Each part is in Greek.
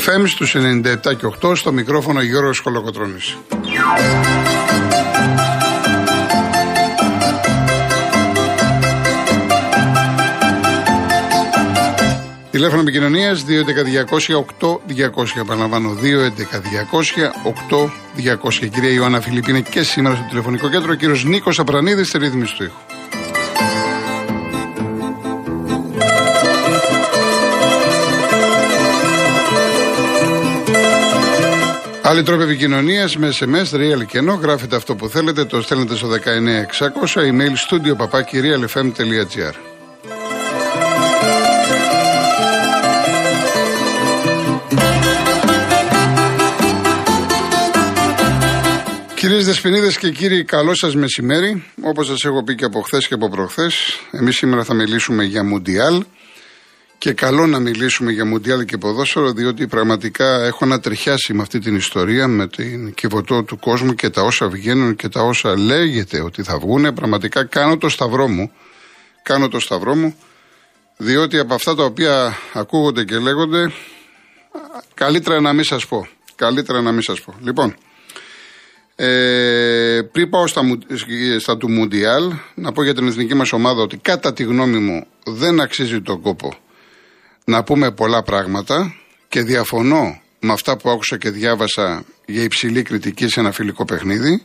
επιστροφή στο Real FM στους 97 και 8 στο μικρόφωνο Γιώργος Κολοκοτρώνης. Τηλέφωνο επικοινωνίας 211-200-8200. Επαναλαμβάνω, 211-200-8200. κυρία Ιωάννα Φιλιππίνη είναι και σήμερα στο τηλεφωνικό κέντρο. Ο κύριος Νίκος Απρανίδης στη ρύθμιση του ήχου. Άλλοι τρόποι επικοινωνίας με SMS, real και ενώ γράφετε αυτό που θέλετε, το στέλνετε στο 19600, email studio papakirialfm.gr. Κυρίες Δεσποινίδες και κύριοι, καλό σας μεσημέρι. Όπως σας έχω πει και από χθες και από προχθές, εμείς σήμερα θα μιλήσουμε για Μουντιάλ. Και καλό να μιλήσουμε για Μουντιάλ και ποδόσφαιρο, διότι πραγματικά έχω ανατριχιάσει με αυτή την ιστορία, με την κυβωτό του κόσμου και τα όσα βγαίνουν και τα όσα λέγεται ότι θα βγουν. Πραγματικά κάνω το σταυρό μου. Κάνω το σταυρό μου, διότι από αυτά τα οποία ακούγονται και λέγονται, καλύτερα να μην σας πω. Καλύτερα να μην σας πω. Λοιπόν, ε, πριν πάω στα, στα του Μουντιάλ, να πω για την εθνική μας ομάδα ότι κατά τη γνώμη μου δεν αξίζει τον κόπο να πούμε πολλά πράγματα και διαφωνώ με αυτά που άκουσα και διάβασα για υψηλή κριτική σε ένα φιλικό παιχνίδι,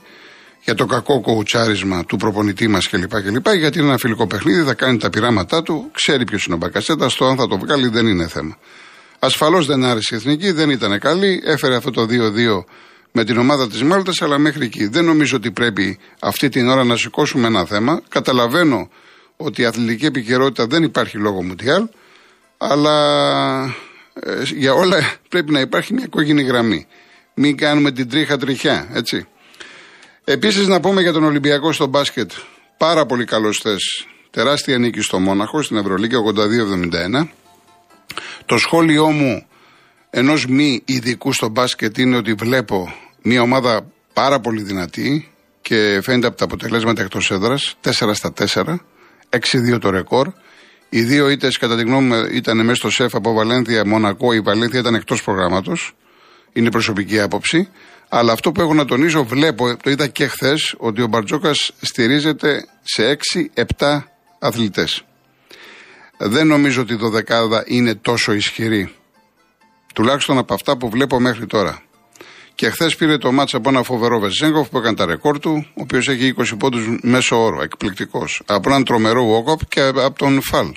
για το κακό κοουτσάρισμα του προπονητή μας κλπ. κλπ. Γιατί είναι ένα φιλικό παιχνίδι, θα κάνει τα πειράματά του, ξέρει ποιος είναι ο Μπακασέτας, το αν θα το βγάλει δεν είναι θέμα. Ασφαλώς δεν άρεσε η εθνική, δεν ήταν καλή, έφερε αυτό το 2-2 με την ομάδα της Μάλτας, αλλά μέχρι εκεί. Δεν νομίζω ότι πρέπει αυτή την ώρα να σηκώσουμε ένα θέμα. Καταλαβαίνω ότι η αθλητική επικαιρότητα δεν υπάρχει λόγω Μουντιάλ, αλλά ε, για όλα πρέπει να υπάρχει μια κόκκινη γραμμή. Μην κάνουμε την τρίχα τριχιά, έτσι. Επίσης να πούμε για τον Ολυμπιακό στο μπάσκετ. Πάρα πολύ καλός θες. Τεράστια νίκη στο Μόναχο, στην Ευρωλίγα 82-71. Το σχόλιο μου ενός μη ειδικού στο μπάσκετ είναι ότι βλέπω μια ομάδα πάρα πολύ δυνατή και φαίνεται από τα αποτελέσματα εκτός έδρας. 4 στα 4. 6-2 το ρεκόρ. Οι δύο ήττες, κατά τη γνώμη μου, ήταν μέσα στο σεφ από Βαλένθια, Μονακό. Η Βαλένθια ήταν εκτός προγράμματος. Είναι προσωπική άποψη. Αλλά αυτό που έχω να τονίζω, βλέπω, το είδα και χθες, ότι ο Μπαρτζόκας στηρίζεται σε 6-7 αθλητές. Δεν νομίζω ότι η δωδεκάδα είναι τόσο ισχυρή. Τουλάχιστον από αυτά που βλέπω μέχρι τώρα. Και χθες πήρε το μάτσα από ένα φοβερό Βεζέγκοφ που έκανε τα ρεκόρ του, ο οποίος έχει 20 πόντους μέσω όρο, εκπληκτικός. Από έναν τρομερό Βόκοπ και από τον Φαλ.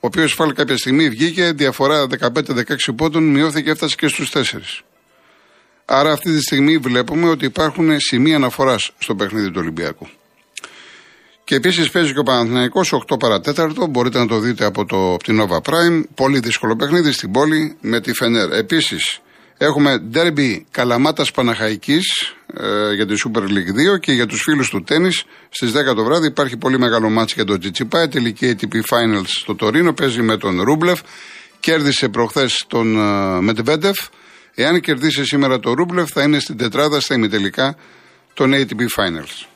Ο οποίος Φαλ κάποια στιγμή βγήκε, διαφορά 15-16 πόντων μειώθηκε, έφτασε και στους 4. Άρα αυτή τη στιγμή βλέπουμε ότι υπάρχουν σημεία αναφοράς στο παιχνίδι του Ολυμπιακού. Και επίσης παίζει και ο Παναθυναϊκό 8 παρατέταρτο. Μπορείτε να το δείτε από το την Nova Prime. Πολύ δύσκολο παιχνίδι στην πόλη με τη Φενέρ. Επίσης Έχουμε ντέρμπι Καλαμάτας Παναχαϊκής ε, για τη Super League 2 και για τους φίλους του τέννη στις 10 το βράδυ υπάρχει πολύ μεγάλο μάτσο για τον Τζιτσιπά. Τελική ATP Finals στο Τωρίνο παίζει με τον Ρούμπλεφ. Κέρδισε προχθές τον uh, Μετβέντεφ. Εάν κερδίσει σήμερα το Ρούμπλεφ θα είναι στην τετράδα στα ημιτελικά των ATP Finals.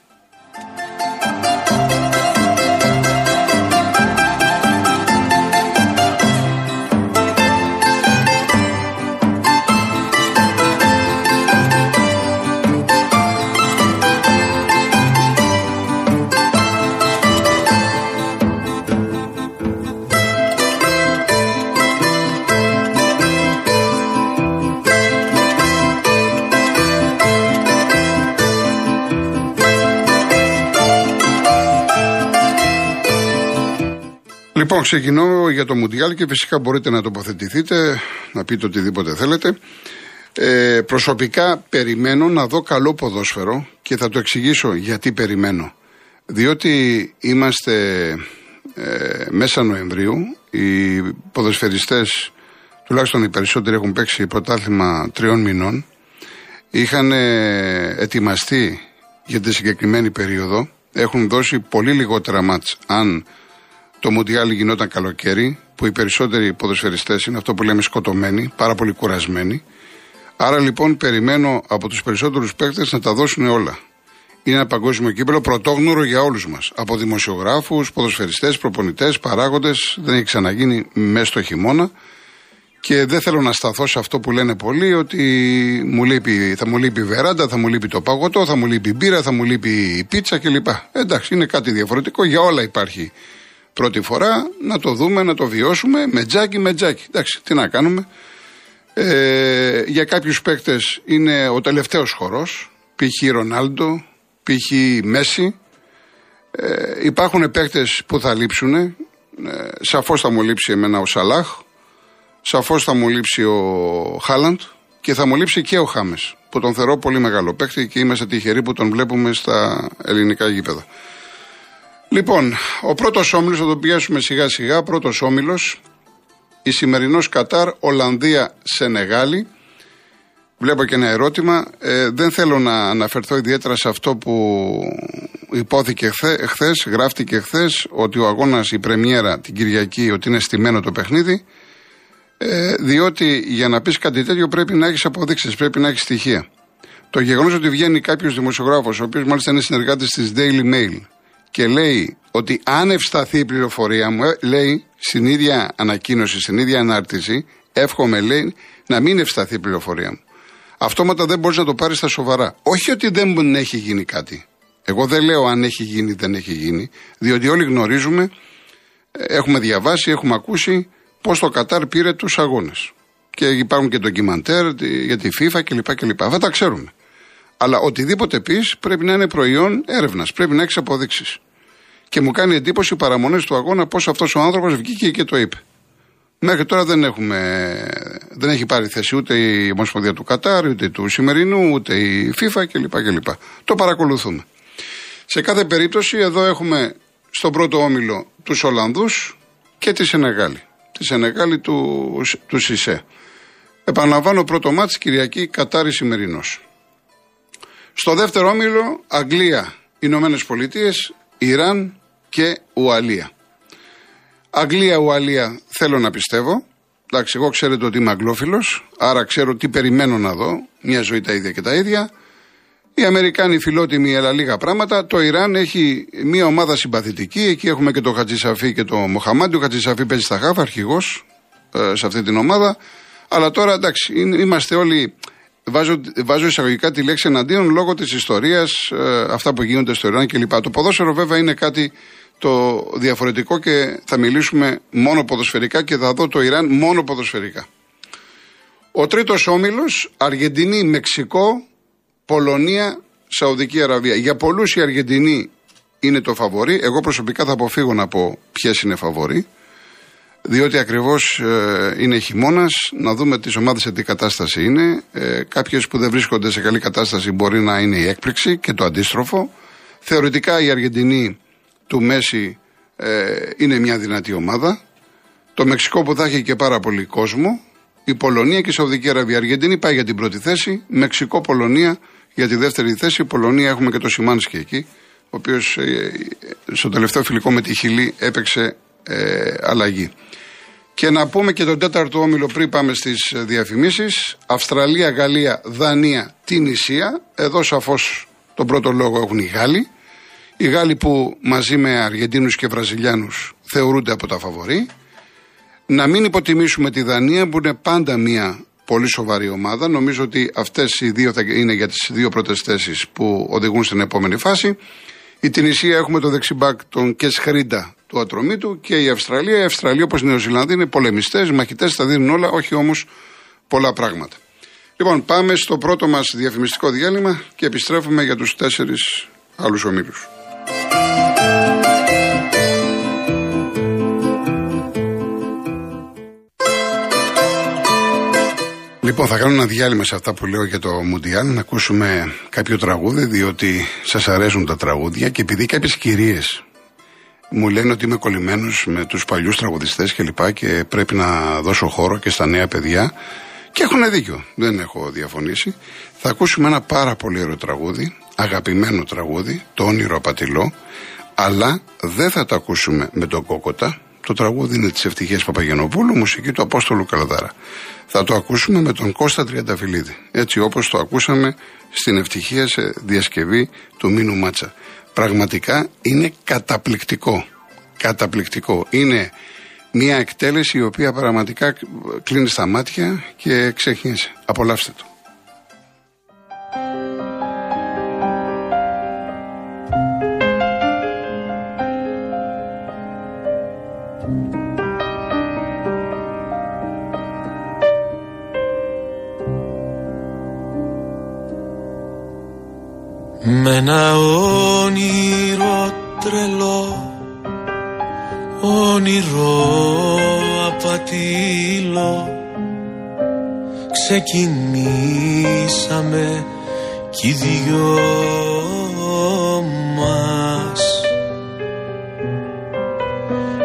Ξεκινώ για το Μουντιάλ και φυσικά μπορείτε να τοποθετηθείτε, να πείτε οτιδήποτε θέλετε. Ε, προσωπικά περιμένω να δω καλό ποδόσφαιρο και θα το εξηγήσω γιατί περιμένω. Διότι είμαστε ε, μέσα Νοεμβρίου, οι ποδοσφαιριστές, τουλάχιστον οι περισσότεροι έχουν παίξει πρωτάθλημα τριών μηνών, είχαν ετοιμαστεί για τη συγκεκριμένη περίοδο, έχουν δώσει πολύ λιγότερα μάτς αν το Μουντιάλ γινόταν καλοκαίρι, που οι περισσότεροι ποδοσφαιριστές είναι αυτό που λέμε σκοτωμένοι, πάρα πολύ κουρασμένοι. Άρα λοιπόν περιμένω από τους περισσότερους παίκτες να τα δώσουν όλα. Είναι ένα παγκόσμιο κύπελο πρωτόγνωρο για όλους μας. Από δημοσιογράφους, ποδοσφαιριστές, προπονητές, παράγοντες. Δεν έχει ξαναγίνει μέσα στο χειμώνα. Και δεν θέλω να σταθώ σε αυτό που λένε πολλοί ότι μου λείπει, θα μου λείπει η βεράντα, θα μου λείπει το παγωτό, θα μου λείπει η μπύρα, θα μου λείπει η πίτσα κλπ. Εντάξει, είναι κάτι διαφορετικό. Για όλα υπάρχει πρώτη φορά. Να το δούμε, να το βιώσουμε με τζάκι, με τζάκι. Εντάξει, τι να κάνουμε. Ε, για κάποιους παίκτες είναι ο τελευταίος χορός. Π.χ. Ρονάλντο, π.χ. Μέση. Ε, υπάρχουν παίκτες που θα λείψουν. Ε, Σαφώς θα μου λείψει εμένα ο Σαλάχ. Σαφώς θα μου λείψει ο Χάλαντ και θα μου λείψει και ο Χάμες, που τον θεωρώ πολύ μεγάλο παίκτη και είμαστε τυχεροί που τον βλέπουμε στα ελληνικά γήπεδα. Λοιπόν, ο πρώτος όμιλος, θα τον πιάσουμε σιγά σιγά. Πρώτος όμιλος, η σημερινός Κατάρ, Ολλανδία, Σενεγάλη. Βλέπω και ένα ερώτημα. Ε, δεν θέλω να αναφερθώ ιδιαίτερα σε αυτό που υπόθηκε χθες, γράφτηκε χθες, ότι ο αγώνας, η Πρεμιέρα την Κυριακή, ότι είναι στημένο το παιχνίδι. Ε, διότι για να πεις κάτι τέτοιο πρέπει να έχεις αποδείξεις, πρέπει να έχεις στοιχεία. Το γεγονός ότι βγαίνει κάποιος δημοσιογράφος, ο οποίος μάλιστα είναι συνεργάτης της Daily Mail, και λέει ότι αν ευσταθεί η πληροφορία μου, ε, λέει στην ίδια ανακοίνωση, στην ίδια ανάρτηση, εύχομαι λέει να μην ευσταθεί η πληροφορία μου. Αυτόματα δεν μπορείς να το πάρεις στα σοβαρά. Όχι ότι δεν έχει γίνει κάτι. Εγώ δεν λέω αν έχει γίνει ή δεν έχει γίνει, διότι όλοι γνωρίζουμε, ε, έχουμε διαβάσει, έχουμε ακούσει πώς το Κατάρ πήρε τους αγώνες. Και υπάρχουν και ντοκιμαντέρ για τη FIFA κλπ. κλπ. Αυτά τα ξέρουμε. Αλλά οτιδήποτε πεις πρέπει να είναι προϊόν έρευνας, πρέπει να έχεις αποδείξεις. Και μου κάνει εντύπωση οι παραμονές του αγώνα πώς αυτός ο άνθρωπος βγήκε και το είπε. Μέχρι τώρα δεν, έχουμε, δεν έχει πάρει θέση ούτε η Ομοσπονδία του Κατάρ, ούτε του σημερινού, ούτε η FIFA κλπ. κλπ. Το παρακολουθούμε. Σε κάθε περίπτωση εδώ έχουμε στον πρώτο όμιλο τους Ολλανδούς και τη Σενεγάλη. Τη Σενεγάλη του, του ΣΥΣΕ. Επαναλαμβάνω πρώτο μάτς Κυριακή Κατάρι σημερινός. Στο δεύτερο όμιλο, Αγγλία, Ηνωμένες Πολιτείες, Ιράν και Ουαλία. Αγγλία, Ουαλία θέλω να πιστεύω. Εντάξει, εγώ ξέρετε ότι είμαι αγγλόφιλος, άρα ξέρω τι περιμένω να δω. Μια ζωή τα ίδια και τα ίδια. Οι Αμερικάνοι φιλότιμοι, αλλά λίγα πράγματα. Το Ιράν έχει μια ομάδα συμπαθητική. Εκεί έχουμε και το Χατζησαφή και το Μοχαμάντι. Ο Χατζησαφή παίζει στα χάφα, αρχηγός ε, σε αυτή την ομάδα. Αλλά τώρα εντάξει, είμαστε όλοι Βάζω, βάζω εισαγωγικά τη λέξη εναντίον λόγω της ιστορίας, ε, αυτά που γίνονται στο Ιράν κλπ. Το ποδόσφαιρο βέβαια είναι κάτι το διαφορετικό και θα μιλήσουμε μόνο ποδοσφαιρικά και θα δω το Ιράν μόνο ποδοσφαιρικά. Ο τρίτος όμιλος, Αργεντινή, Μεξικό, Πολωνία, Σαουδική Αραβία. Για πολλούς η Αργεντινή είναι το φαβορή. Εγώ προσωπικά θα αποφύγω να πω ποιες είναι φαβορή διότι ακριβώς ε, είναι χειμώνας, να δούμε τις ομάδες σε τι κατάσταση είναι. Ε, Κάποιες που δεν βρίσκονται σε καλή κατάσταση μπορεί να είναι η έκπληξη και το αντίστροφο. Θεωρητικά η Αργεντινή του Μέση ε, είναι μια δυνατή ομάδα. Το Μεξικό που θα έχει και πάρα πολύ κόσμο. Η Πολωνία και η Σαουδική Αραβία. Η Αργεντινή πάει για την πρώτη θέση. Μεξικό-Πολωνία για τη δεύτερη θέση. Η Πολωνία έχουμε και το Σιμάνσκι εκεί, ο οποίος ε, στο τελευταίο φιλικό με τη Χιλή έπαιξε ε, αλλαγή. Και να πούμε και τον τέταρτο όμιλο πριν πάμε στις διαφημίσεις. Αυστραλία, Γαλλία, Δανία, την Ισία. Εδώ σαφώς τον πρώτο λόγο έχουν οι Γάλλοι. Οι Γάλλοι που μαζί με Αργεντίνους και Βραζιλιάνους θεωρούνται από τα φαβορή. Να μην υποτιμήσουμε τη Δανία που είναι πάντα μια πολύ σοβαρή ομάδα. Νομίζω ότι αυτές οι δύο θα είναι για τις δύο πρώτες θέσεις που οδηγούν στην επόμενη φάση. Η Τινησία έχουμε το δεξιμπάκ τον Κες Χρίντα του ατρωμίτου και η Αυστραλία. Η Αυστραλία όπως η Νέο Ζηλανδία είναι πολεμιστές, μαχητές, τα δίνουν όλα, όχι όμως πολλά πράγματα. Λοιπόν, πάμε στο πρώτο μας διαφημιστικό διάλειμμα και επιστρέφουμε για τους τέσσερις άλλους ομίλους. Λοιπόν, θα κάνω ένα διάλειμμα σε αυτά που λέω για το Μουντιάλ, να ακούσουμε κάποιο τραγούδι, διότι σας αρέσουν τα τραγούδια και επειδή κάποιες κυρίες μου λένε ότι είμαι κολλημένος με τους παλιούς τραγουδιστές και λοιπά και πρέπει να δώσω χώρο και στα νέα παιδιά. Και έχουν δίκιο, δεν έχω διαφωνήσει. Θα ακούσουμε ένα πάρα πολύ ωραίο τραγούδι, αγαπημένο τραγούδι, το όνειρο απατηλό, αλλά δεν θα το ακούσουμε με τον Κόκοτα. Το τραγούδι είναι της Ευτυχίας Παπαγενοπούλου, μουσική του Απόστολου Καλαδάρα. Θα το ακούσουμε με τον Κώστα Τριανταφυλλίδη. Έτσι όπως το ακούσαμε στην Ευτυχία σε διασκευή του Μίνου Μάτσα. Πραγματικά είναι καταπληκτικό. Καταπληκτικό. Είναι Μια εκτέλεση η οποία πραγματικά κλείνει στα μάτια και ξεχνιέσαι. Απολαύστε το. Όνειρο απατήλο Ξεκινήσαμε κι οι δυο μας.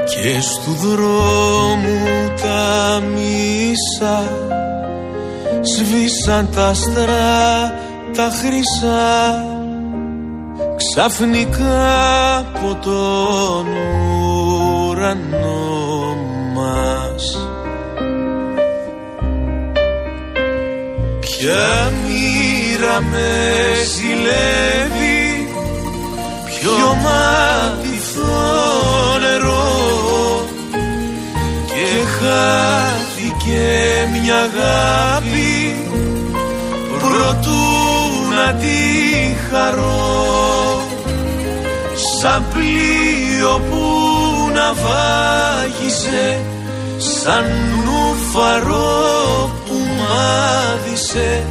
Και στου δρόμου τα μίσα Σβήσαν τα άστρα τα χρυσά. Ξαφνικά από τον ουρανό μας. Ποια μοίρα με ζηλεύει Ποιο μάτιθο νερό Και χάθηκε μια αγάπη Προτού να τη χαρώ. Σαν πλοίο που να βάγισε Σαν νουφαρό που μάδισε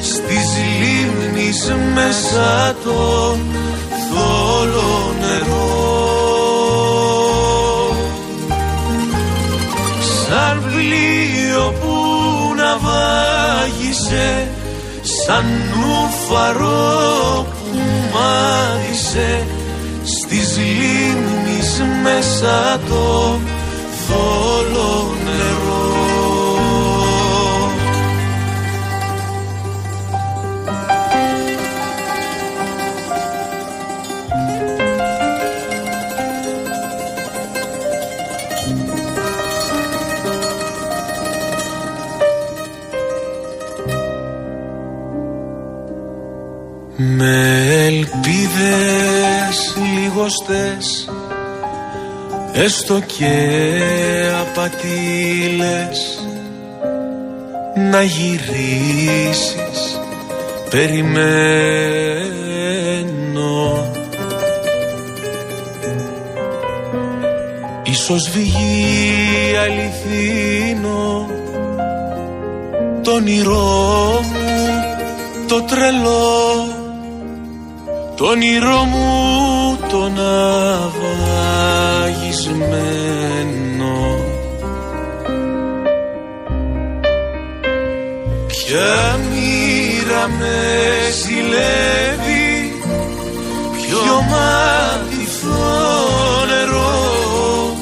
Στις λίμνης μέσα το θόλο νερό. Σαν πλοίο που να βάγισε Σαν νουφαρό που μάδισε Στις λίμνης μέσα το θόλο νερό. Με ελπίδες λιγοστές Έστω και απατήλες Να γυρίσεις Περιμένω. Ίσως βγει αληθινό Το όνειρό μου το τρελό. Το όνειρό μου τον αβαγισμένο Ποια μοίρα με ζηλεύει Ποιο μάτιθο νερό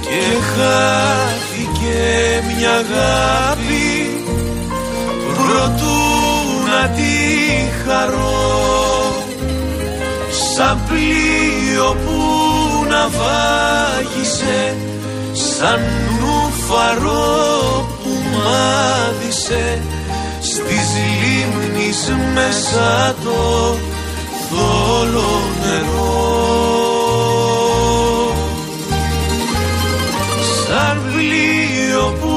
Και χάθηκε μια αγάπη πλοίο που να βάγισε Σαν νουφαρό που μάδισε Στις λίμνης μέσα το θόλο νερό. Σαν πλοίο που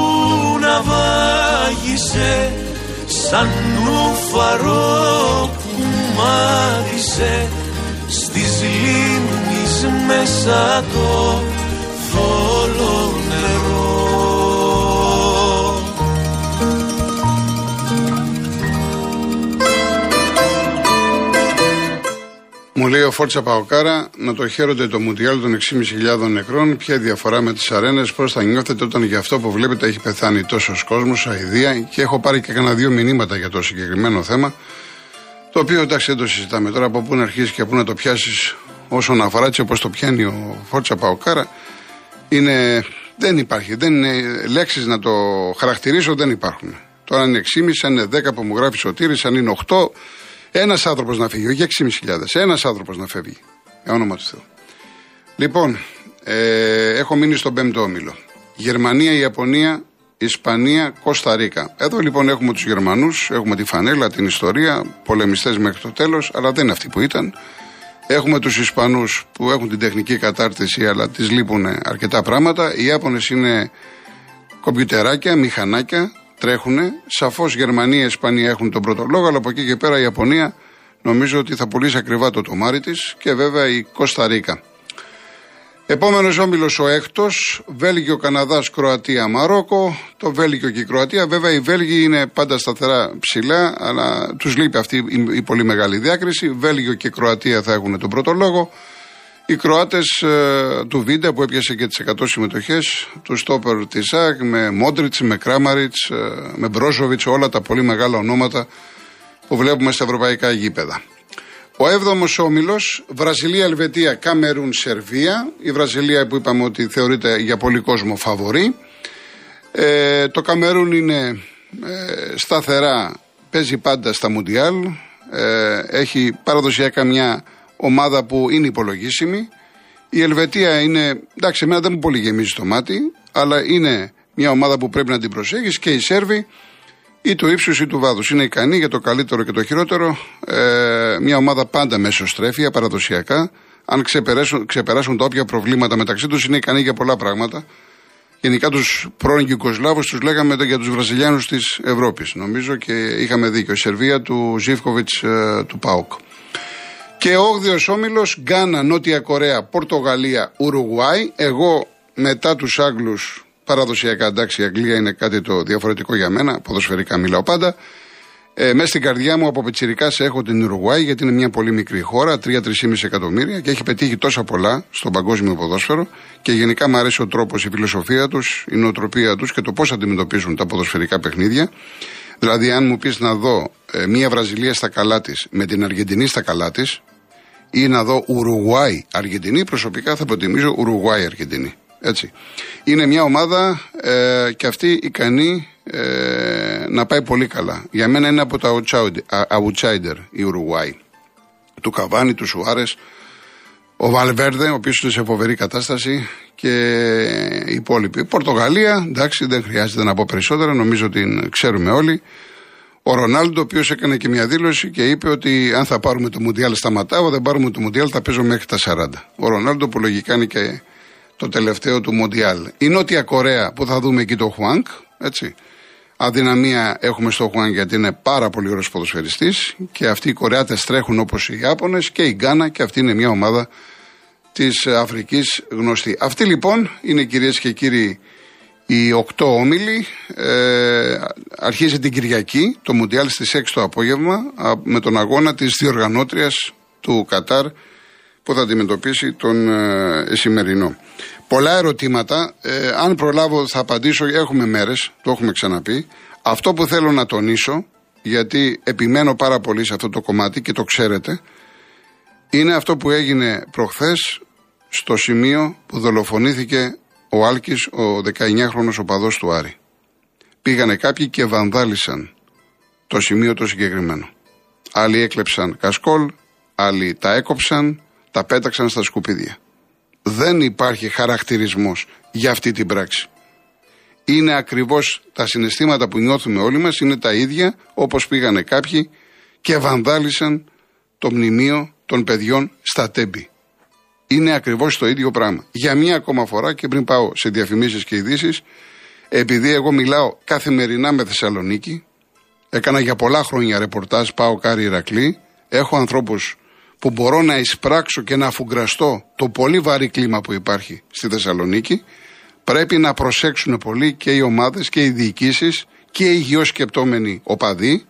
να βάγισε Σαν νουφαρό που μάδισε Στις λίμνης μέσα το θόλο νερό Μου λέει ο Φόρτσα Παοκάρα να το χαίρονται το Μουντιάλ των 6.500 νεκρών. Ποια διαφορά με τις αρένες, πώς θα νιώθετε όταν για αυτό που βλέπετε έχει πεθάνει τόσος κόσμος, αηδία. Και έχω πάρει και κανένα δύο μηνύματα για το συγκεκριμένο θέμα. Το οποίο εντάξει δεν το συζητάμε τώρα από πού να αρχίσεις και πού να το πιάσεις όσον αφορά έτσι όπως το πιάνει ο Φόρτσα Παοκάρα. Είναι, δεν υπάρχει. Δεν είναι λέξεις να το χαρακτηρίσω, δεν υπάρχουν. Τώρα είναι 6,5, αν είναι 10 που μου γράφει σωτήρι, αν είναι 8. Ένας άνθρωπος να φύγει, όχι 6.500. Ένας άνθρωπος να φεύγει. Για όνομα του Θεού. Λοιπόν, ε, έχω μείνει στον πέμπτο όμιλο. Γερμανία, Ιαπωνία, Ισπανία, Κώστα Ρίκα. Εδώ λοιπόν έχουμε τους Γερμανούς, έχουμε τη φανέλα, την ιστορία, πολεμιστές μέχρι το τέλος, αλλά δεν είναι αυτοί που ήταν. Έχουμε τους Ισπανούς που έχουν την τεχνική κατάρτιση, αλλά τη λείπουν αρκετά πράγματα. Οι Ιάπωνες είναι κομπιουτεράκια, μηχανάκια, τρέχουν. Σαφώς Γερμανία, Ισπανία έχουν τον πρώτο λόγο, αλλά από εκεί και πέρα η Ιαπωνία νομίζω ότι θα πουλήσει ακριβά το τομάρι της και βέβαια η Κωνσταντίνα. Επόμενος όμιλος ο έκτος, Βέλγιο, Καναδάς, Κροατία, Μαρόκο. Το Βέλγιο και η Κροατία. Βέβαια οι Βέλγοι είναι πάντα σταθερά ψηλά, αλλά τους λείπει αυτή η πολύ μεγάλη διάκριση. Βέλγιο και Κροατία θα έχουν τον πρώτο λόγο. Οι Κροάτες ε, του Βίντα που έπιασε και τις 100 συμμετοχές, του Στόπερ της ΣΑΚ με Μόντριτς, με Κράμαριτ, ε, με Μπρόζοβιτς, όλα τα πολύ μεγάλα ονόματα που βλέπουμε στα ευρωπαϊκά γήπεδα. Ο έβδομος όμιλος, Βραζιλία, Ελβετία, Καμερούν, Σερβία. Η Βραζιλία που είπαμε ότι θεωρείται για πολύ κόσμο φαβορή. Ε, το Καμερούν είναι ε, σταθερά, παίζει πάντα στα Μουντιάλ. Ε, έχει παραδοσιακά μια ομάδα που είναι υπολογίσιμη. Η Ελβετία είναι, εντάξει, εμένα δεν μου πολύ γεμίζει το μάτι, αλλά είναι μια ομάδα που πρέπει να την προσέχεις και οι Σέρβοι ή του ύψους ή του βάδου. Είναι ικανή για το καλύτερο και το χειρότερο. Ε, μια ομάδα πάντα μέσω στρέφεια, παραδοσιακά. Αν ξεπεράσουν, ξεπεράσουν τα όποια προβλήματα μεταξύ τους, είναι ικανή για πολλά πράγματα. Γενικά τους πρώην Γιουγκοσλάβους τους λέγαμε για τους Βραζιλιάνους της Ευρώπης. Νομίζω και είχαμε δίκιο. Η Σερβία του Ζήφκοβιτς ε, του Πάουκ. Και ο 8ο όμιλος, Γκάνα, Νότια Κορέα, Πορτογαλία, Ουρουγουάη. Εγώ μετά τους Άγγλους Παραδοσιακά εντάξει η Αγγλία είναι κάτι το διαφορετικό για μένα, ποδοσφαιρικά μιλάω πάντα. Ε, μέσα στην καρδιά μου από Πετσυρικά σε έχω την Ουρουγουάη γιατί είναι μια πολύ μικρή χώρα, 3-3,5 εκατομμύρια και έχει πετύχει τόσα πολλά στον παγκόσμιο ποδόσφαιρο και γενικά μου αρέσει ο τρόπος, η φιλοσοφία τους, η νοοτροπία τους και το πώς αντιμετωπίζουν τα ποδοσφαιρικά παιχνίδια. Δηλαδή, αν μου πεις να δω ε, μια Βραζιλία στα καλά της με την Αργεντινή στα καλά της ή να δω Ουρουγουάη Αργεντινή, προσωπικά θα προτιμήσω Ουρουγουάη Αργεντινή. Έτσι. Είναι μια ομάδα ε, και αυτή ικανή ε, να πάει πολύ καλά. Για μένα είναι από τα outsider η Ουρουγουάη. Του Καβάνη, του Σουάρες, ο Βαλβέρδε, ο οποίος είναι σε φοβερή κατάσταση και οι υπόλοιποι. Πορτογαλία, εντάξει, δεν χρειάζεται να πω περισσότερα, νομίζω ότι ξέρουμε όλοι. Ο Ρονάλντο, ο οποίος έκανε και μια δήλωση και είπε ότι αν θα πάρουμε το Μουντιάλ σταματάω, δεν πάρουμε το Μουντιάλ θα παίζω μέχρι τα 40. Ο Ρονάλντο που λογικά είναι και το τελευταίο του Μοντιάλ. Η Νότια Κορέα που θα δούμε εκεί το Χουάνκ, έτσι. Αδυναμία έχουμε στο Χουάνκ γιατί είναι πάρα πολύ ωραίος ποδοσφαιριστής και αυτοί οι Κορεάτες τρέχουν όπως οι Ιάπωνες και η Γκάνα και αυτή είναι μια ομάδα της Αφρικής γνωστή. Αυτή λοιπόν είναι κυρίες και κύριοι οι οκτώ όμιλοι. Ε, αρχίζει την Κυριακή το Μουντιάλ στις 6 το απόγευμα με τον αγώνα της διοργανώτριας του Κατάρ που θα αντιμετωπίσει τον ε, σημερινό. Πολλά ερωτήματα. Ε, αν προλάβω θα απαντήσω. Έχουμε μέρες, το έχουμε ξαναπεί. Αυτό που θέλω να τονίσω, γιατί επιμένω πάρα πολύ σε αυτό το κομμάτι και το ξέρετε, είναι αυτό που έγινε προχθές στο σημείο που δολοφονήθηκε ο Άλκης, ο 19χρονος οπαδός του Άρη. Πήγανε κάποιοι και βανδάλισαν το σημείο το συγκεκριμένο. Άλλοι έκλεψαν κασκόλ, άλλοι τα έκοψαν, τα πέταξαν στα σκουπίδια. Δεν υπάρχει χαρακτηρισμός για αυτή την πράξη. Είναι ακριβώς τα συναισθήματα που νιώθουμε όλοι μας, είναι τα ίδια όπως πήγανε κάποιοι και βανδάλισαν το μνημείο των παιδιών στα τέμπη. Είναι ακριβώς το ίδιο πράγμα. Για μία ακόμα φορά και πριν πάω σε διαφημίσεις και ειδήσεις, επειδή εγώ μιλάω καθημερινά με Θεσσαλονίκη, έκανα για πολλά χρόνια ρεπορτάζ, πάω κάρι Ηρακλή, έχω ανθρώπους που μπορώ να εισπράξω και να αφουγκραστώ το πολύ βαρύ κλίμα που υπάρχει στη Θεσσαλονίκη, πρέπει να προσέξουν πολύ και οι ομάδες και οι διοικήσεις και οι υγειοσκεπτόμενοι οπαδοί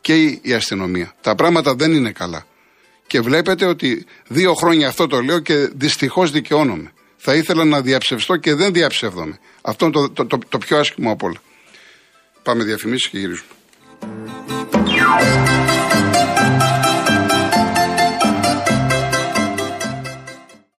και η αστυνομία. Τα πράγματα δεν είναι καλά. Και βλέπετε ότι δύο χρόνια αυτό το λέω και δυστυχώς δικαιώνομαι. Θα ήθελα να διαψευστώ και δεν διαψεύδομαι. Αυτό είναι το, το, το, πιο άσχημο από όλα. Πάμε διαφημίσεις και γυρίζουμε.